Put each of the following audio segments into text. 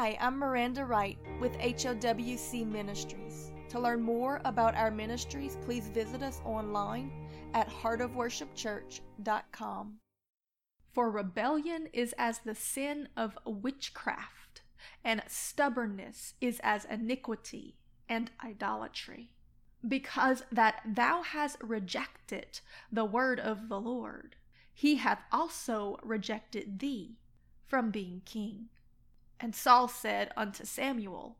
Hi, I'm Miranda Wright with HOWC Ministries. To learn more about our ministries, please visit us online at heartofworshipchurch.com. For rebellion is as the sin of witchcraft, and stubbornness is as iniquity and idolatry. Because that thou hast rejected the word of the Lord, he hath also rejected thee from being king. And Saul said unto Samuel,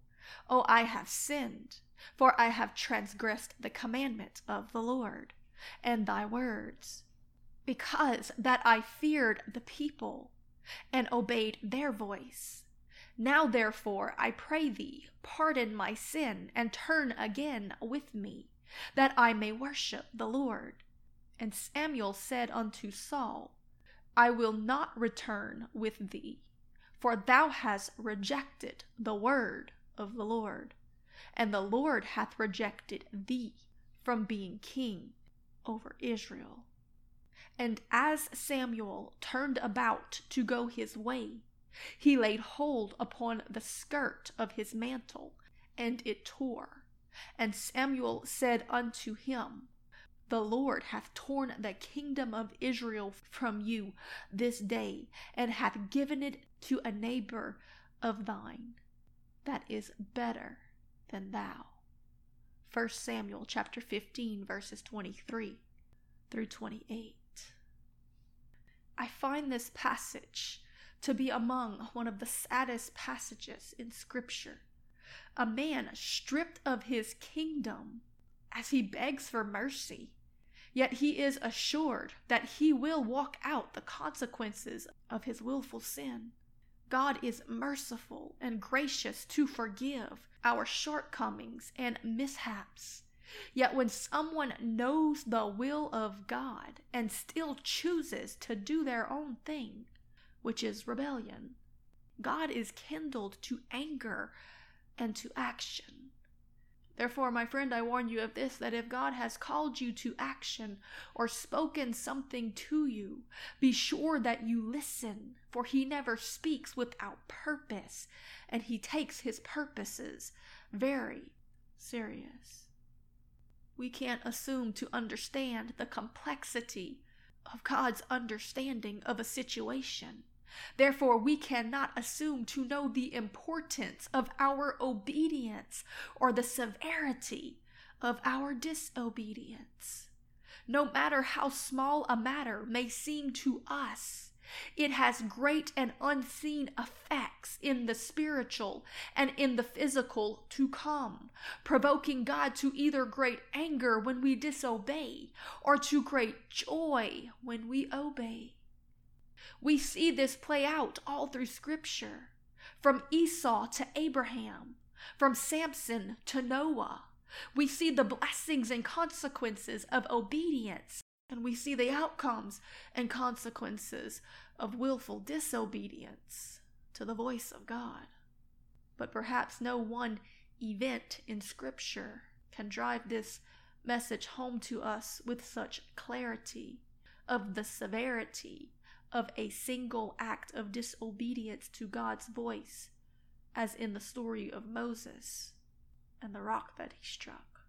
O I have sinned, for I have transgressed the commandment of the Lord, and thy words, because that I feared the people, and obeyed their voice. Now therefore, I pray thee, pardon my sin, and turn again with me, that I may worship the Lord. And Samuel said unto Saul, I will not return with thee for thou hast rejected the word of the Lord, and the Lord hath rejected thee from being king over Israel. And as Samuel turned about to go his way, he laid hold upon the skirt of his mantle, and it tore. And Samuel said unto him, the Lord hath torn the kingdom of Israel from you this day, and hath given it to a neighbor of thine that is better than thou. 1 Samuel chapter 15 verses 23 through 28. I find this passage to be among one of the saddest passages in scripture. A man stripped of his kingdom as he begs for mercy Yet he is assured that he will walk out the consequences of his willful sin. God is merciful and gracious to forgive our shortcomings and mishaps. Yet when someone knows the will of God and still chooses to do their own thing, which is rebellion, God is kindled to anger and to action. Therefore, my friend, I warn you of this that if God has called you to action or spoken something to you, be sure that you listen, for he never speaks without purpose, and he takes his purposes very serious. We can't assume to understand the complexity of God's understanding of a situation. Therefore, we cannot assume to know the importance of our obedience or the severity of our disobedience. No matter how small a matter may seem to us, it has great and unseen effects in the spiritual and in the physical to come, provoking God to either great anger when we disobey or to great joy when we obey. We see this play out all through Scripture from Esau to Abraham, from Samson to Noah. We see the blessings and consequences of obedience, and we see the outcomes and consequences of willful disobedience to the voice of God. But perhaps no one event in Scripture can drive this message home to us with such clarity of the severity of a single act of disobedience to God's voice, as in the story of Moses and the rock that he struck.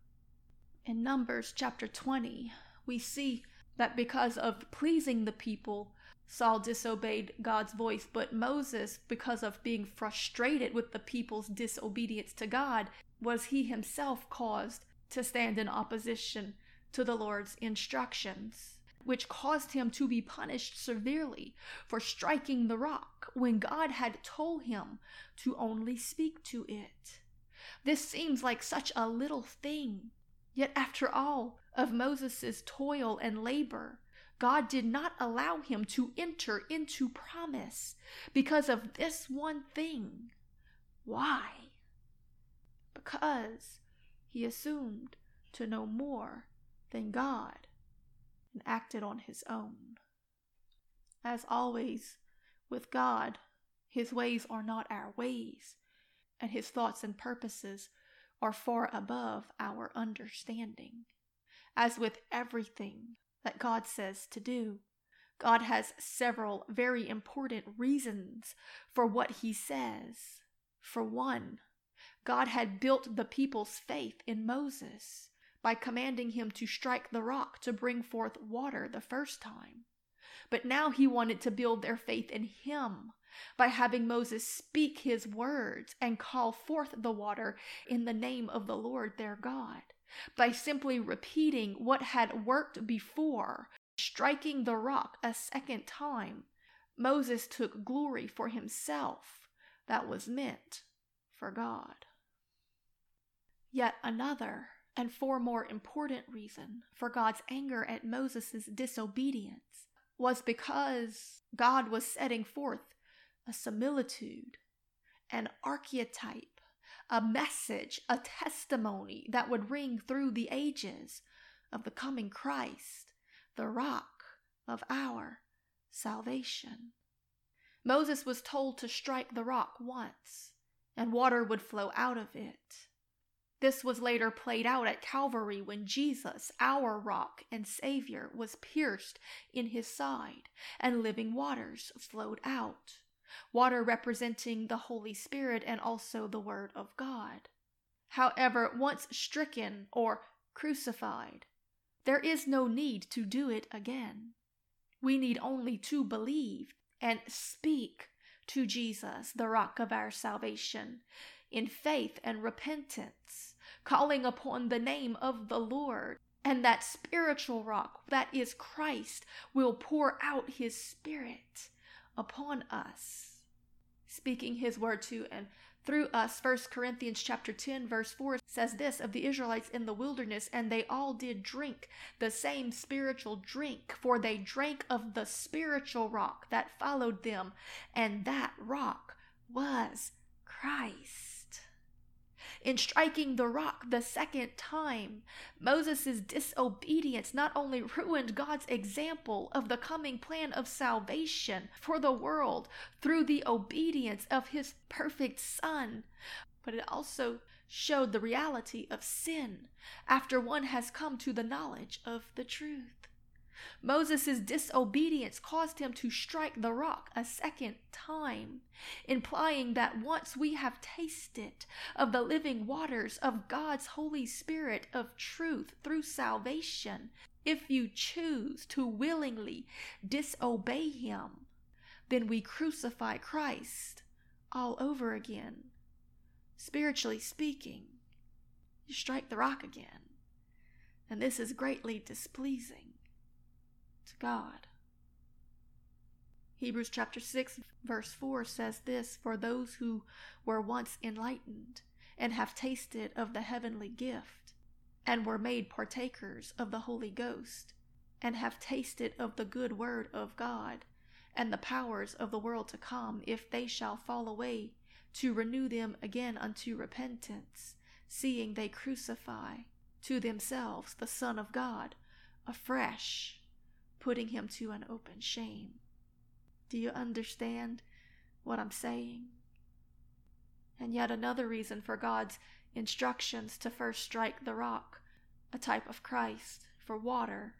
In Numbers chapter 20, we see that because of pleasing the people, Saul disobeyed God's voice, but Moses, because of being frustrated with the people's disobedience to God, was he himself caused to stand in opposition to the Lord's instructions which caused him to be punished severely for striking the rock when God had told him to only speak to it. This seems like such a little thing. Yet, after all of Moses' toil and labor, God did not allow him to enter into promise because of this one thing. Why? Because he assumed to know more than God and acted on his own. As always, with God, his ways are not our ways, and his thoughts and purposes are far above our understanding. As with everything that God says to do, God has several very important reasons for what he says. For one, God had built the people's faith in Moses by commanding him to strike the rock to bring forth water the first time. But now he wanted to build their faith in him by having Moses speak his words and call forth the water in the name of the Lord their God. By simply repeating what had worked before, striking the rock a second time, Moses took glory for himself that was meant for God. Yet another and far more important reason for God's anger at Moses' disobedience was because God was setting forth a similitude, an archetype, a message, a testimony that would ring through the ages of the coming Christ, the rock of our salvation. Moses was told to strike the rock once, and water would flow out of it. This was later played out at Calvary when Jesus, our rock and Savior, was pierced in his side, and living waters flowed out. Water representing the Holy Spirit and also the Word of God. However, once stricken or crucified, there is no need to do it again. We need only to believe and speak to Jesus, the rock of our salvation, in faith and repentance, calling upon the name of the Lord. And that spiritual rock, that is Christ, will pour out his spirit upon us, speaking his word to and through us 1 corinthians chapter 10 verse 4 says this of the israelites in the wilderness and they all did drink the same spiritual drink for they drank of the spiritual rock that followed them and that rock was christ in striking the rock the second time. Moses' disobedience not only ruined God's example of the coming plan of salvation for the world through the obedience of his perfect Son, but it also showed the reality of sin after one has come to the knowledge of the truth. Moses' disobedience caused him to strike the rock a second time, implying that once we have tasted of the living waters of God's Holy Spirit of truth through salvation, if you choose to willingly disobey Him, then we crucify Christ all over again. Spiritually speaking, you strike the rock again. And this is greatly displeasing to God. Hebrews chapter 6 verse 4 says this, for those who were once enlightened and have tasted of the heavenly gift and were made partakers of the Holy Ghost and have tasted of the good word of God and the powers of the world to come, if they shall fall away, to renew them again unto repentance, seeing they crucify to themselves the Son of God afresh putting him to an open shame. Do you understand what I'm saying? And yet another reason for God's instructions to first strike the rock, a type of Christ, for water,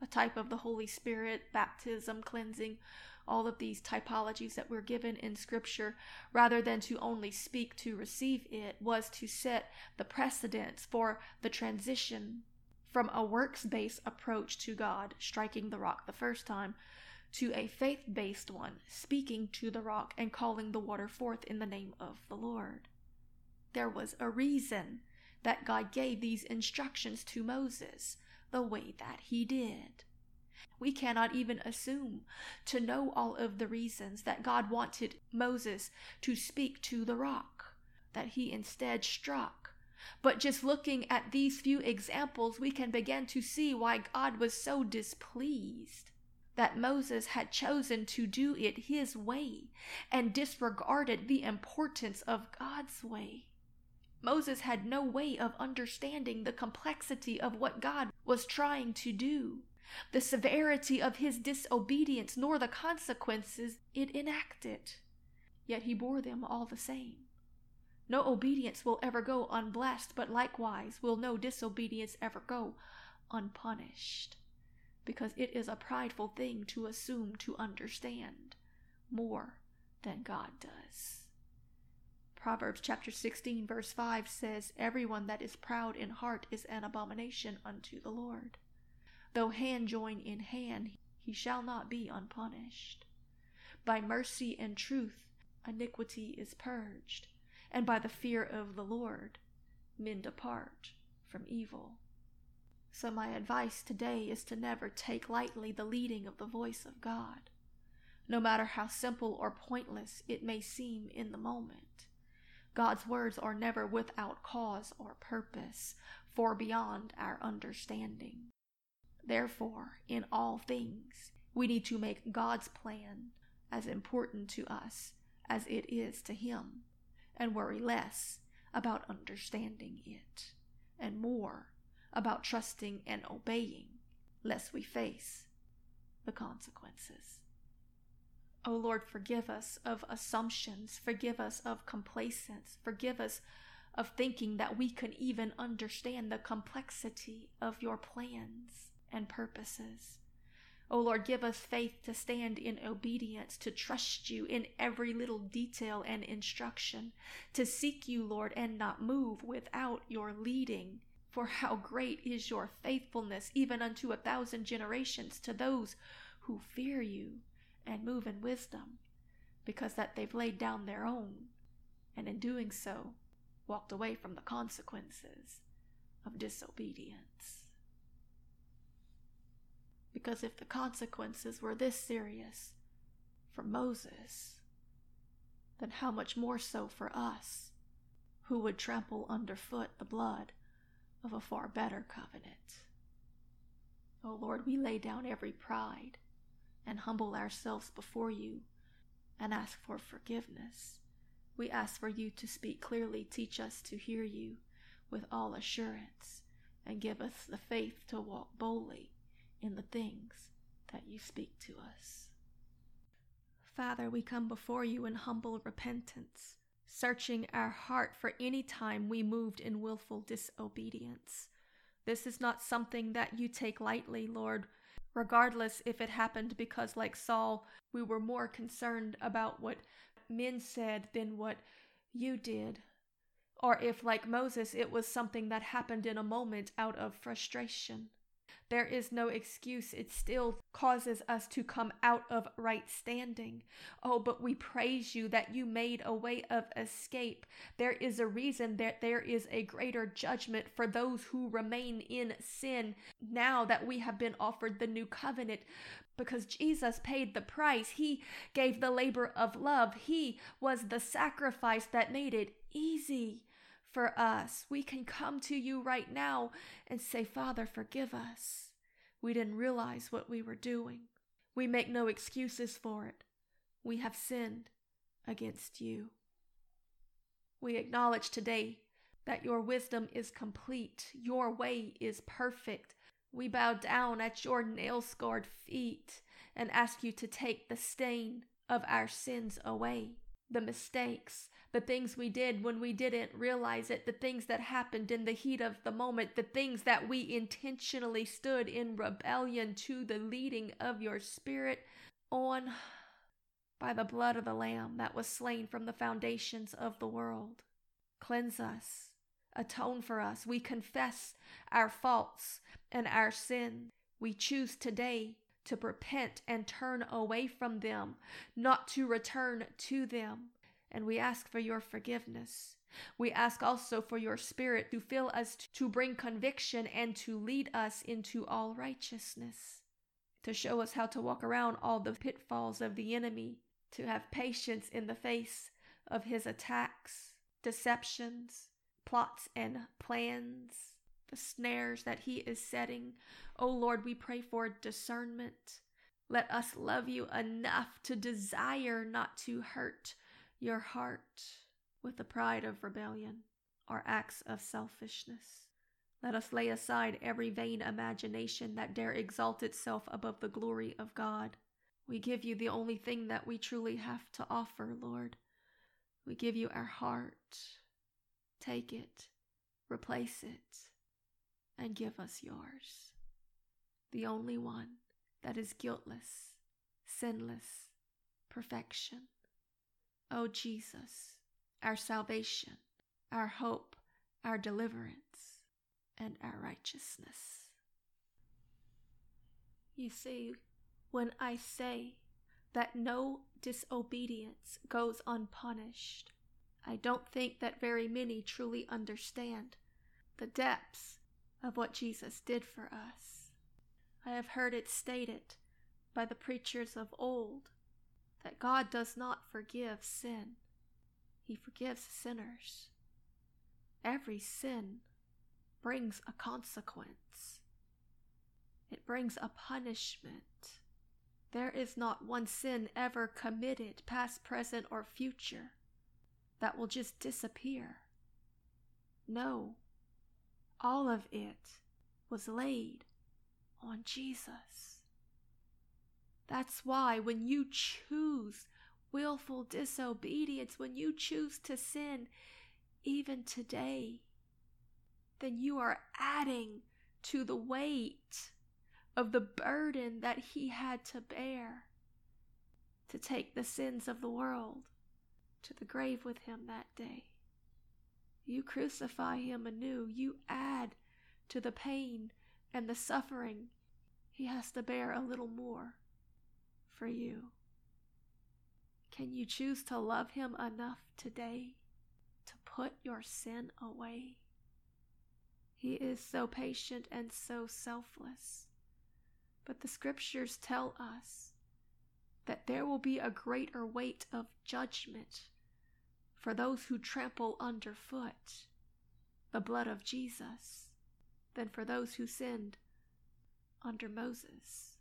a type of the Holy Spirit, baptism, cleansing, all of these typologies that we're given in Scripture, rather than to only speak to receive it, was to set the precedence for the transition from a works based approach to God, striking the rock the first time, to a faith based one, speaking to the rock and calling the water forth in the name of the Lord. There was a reason that God gave these instructions to Moses the way that he did. We cannot even assume to know all of the reasons that God wanted Moses to speak to the rock, that he instead struck but just looking at these few examples, we can begin to see why God was so displeased that Moses had chosen to do it his way and disregarded the importance of God's way. Moses had no way of understanding the complexity of what God was trying to do, the severity of his disobedience, nor the consequences it enacted. Yet he bore them all the same. No obedience will ever go unblessed, but likewise will no disobedience ever go unpunished, because it is a prideful thing to assume to understand more than God does. Proverbs chapter 16, verse 5 says, Everyone that is proud in heart is an abomination unto the Lord. Though hand join in hand, he shall not be unpunished. By mercy and truth, iniquity is purged, and by the fear of the Lord, men depart from evil. So, my advice today is to never take lightly the leading of the voice of God, no matter how simple or pointless it may seem in the moment. God's words are never without cause or purpose, for beyond our understanding. Therefore, in all things, we need to make God's plan as important to us as it is to Him, and worry less about understanding it, and more about trusting and obeying, lest we face the consequences. O oh Lord, forgive us of assumptions, forgive us of complacence, forgive us of thinking that we can even understand the complexity of your plans and purposes. O oh Lord, give us faith to stand in obedience, to trust you in every little detail and instruction, to seek you, Lord, and not move without your leading. For how great is your faithfulness, even unto a thousand generations, to those who fear you and move in wisdom, because that they've laid down their own, and in doing so, walked away from the consequences of disobedience. Because if the consequences were this serious for Moses, then how much more so for us, who would trample underfoot the blood of a far better covenant? O oh Lord, we lay down every pride and humble ourselves before you and ask for forgiveness. We ask for you to speak clearly, teach us to hear you with all assurance, and give us the faith to walk boldly in the things that you speak to us. Father, we come before you in humble repentance, searching our heart for any time we moved in willful disobedience. This is not something that you take lightly, Lord, regardless if it happened because, like Saul, we were more concerned about what men said than what you did. Or if, like Moses, it was something that happened in a moment out of frustration. There is no excuse. It still causes us to come out of right standing. Oh, but we praise you that you made a way of escape. There is a reason that there is a greater judgment for those who remain in sin now that we have been offered the new covenant because Jesus paid the price. He gave the labor of love. He was the sacrifice that made it easy for us. We can come to you right now and say, Father, forgive us. We didn't realize what we were doing. We make no excuses for it. We have sinned against you. We acknowledge today that your wisdom is complete, your way is perfect. We bow down at your nail scarred feet and ask you to take the stain of our sins away, the mistakes, the things we did when we didn't realize it, the things that happened in the heat of the moment, the things that we intentionally stood in rebellion to the leading of your spirit on by the blood of the Lamb that was slain from the foundations of the world. Cleanse us, atone for us. We confess our faults and our sin. We choose today to repent and turn away from them, not to return to them and we ask for your forgiveness. We ask also for your Spirit to fill us to bring conviction and to lead us into all righteousness, to show us how to walk around all the pitfalls of the enemy, to have patience in the face of his attacks, deceptions, plots, and plans, the snares that he is setting. O oh Lord, we pray for discernment. Let us love you enough to desire not to hurt your heart with the pride of rebellion or acts of selfishness. Let us lay aside every vain imagination that dare exalt itself above the glory of God. We give you the only thing that we truly have to offer, Lord. We give you our heart. Take it, replace it, and give us yours. The only one that is guiltless, sinless, perfection. Oh Jesus, our salvation, our hope, our deliverance, and our righteousness. You see, when I say that no disobedience goes unpunished, I don't think that very many truly understand the depths of what Jesus did for us. I have heard it stated by the preachers of old that God does not forgive sin, He forgives sinners. Every sin brings a consequence, it brings a punishment. There is not one sin ever committed, past, present, or future, that will just disappear. No, all of it was laid on Jesus. That's why when you choose willful disobedience, when you choose to sin, even today, then you are adding to the weight of the burden that he had to bear to take the sins of the world to the grave with him that day. You crucify him anew, you add to the pain and the suffering he has to bear a little more for you. Can you choose to love him enough today to put your sin away? He is so patient and so selfless. But the scriptures tell us that there will be a greater weight of judgment for those who trample underfoot the blood of Jesus than for those who sinned under Moses,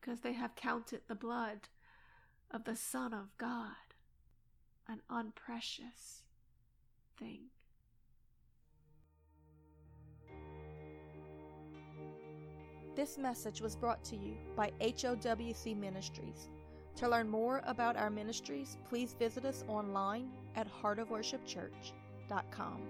because they have counted the blood of the Son of God an unprecious thing. This message was brought to you by HOWC Ministries. To learn more about our ministries, please visit us online at heartofworshipchurch.com.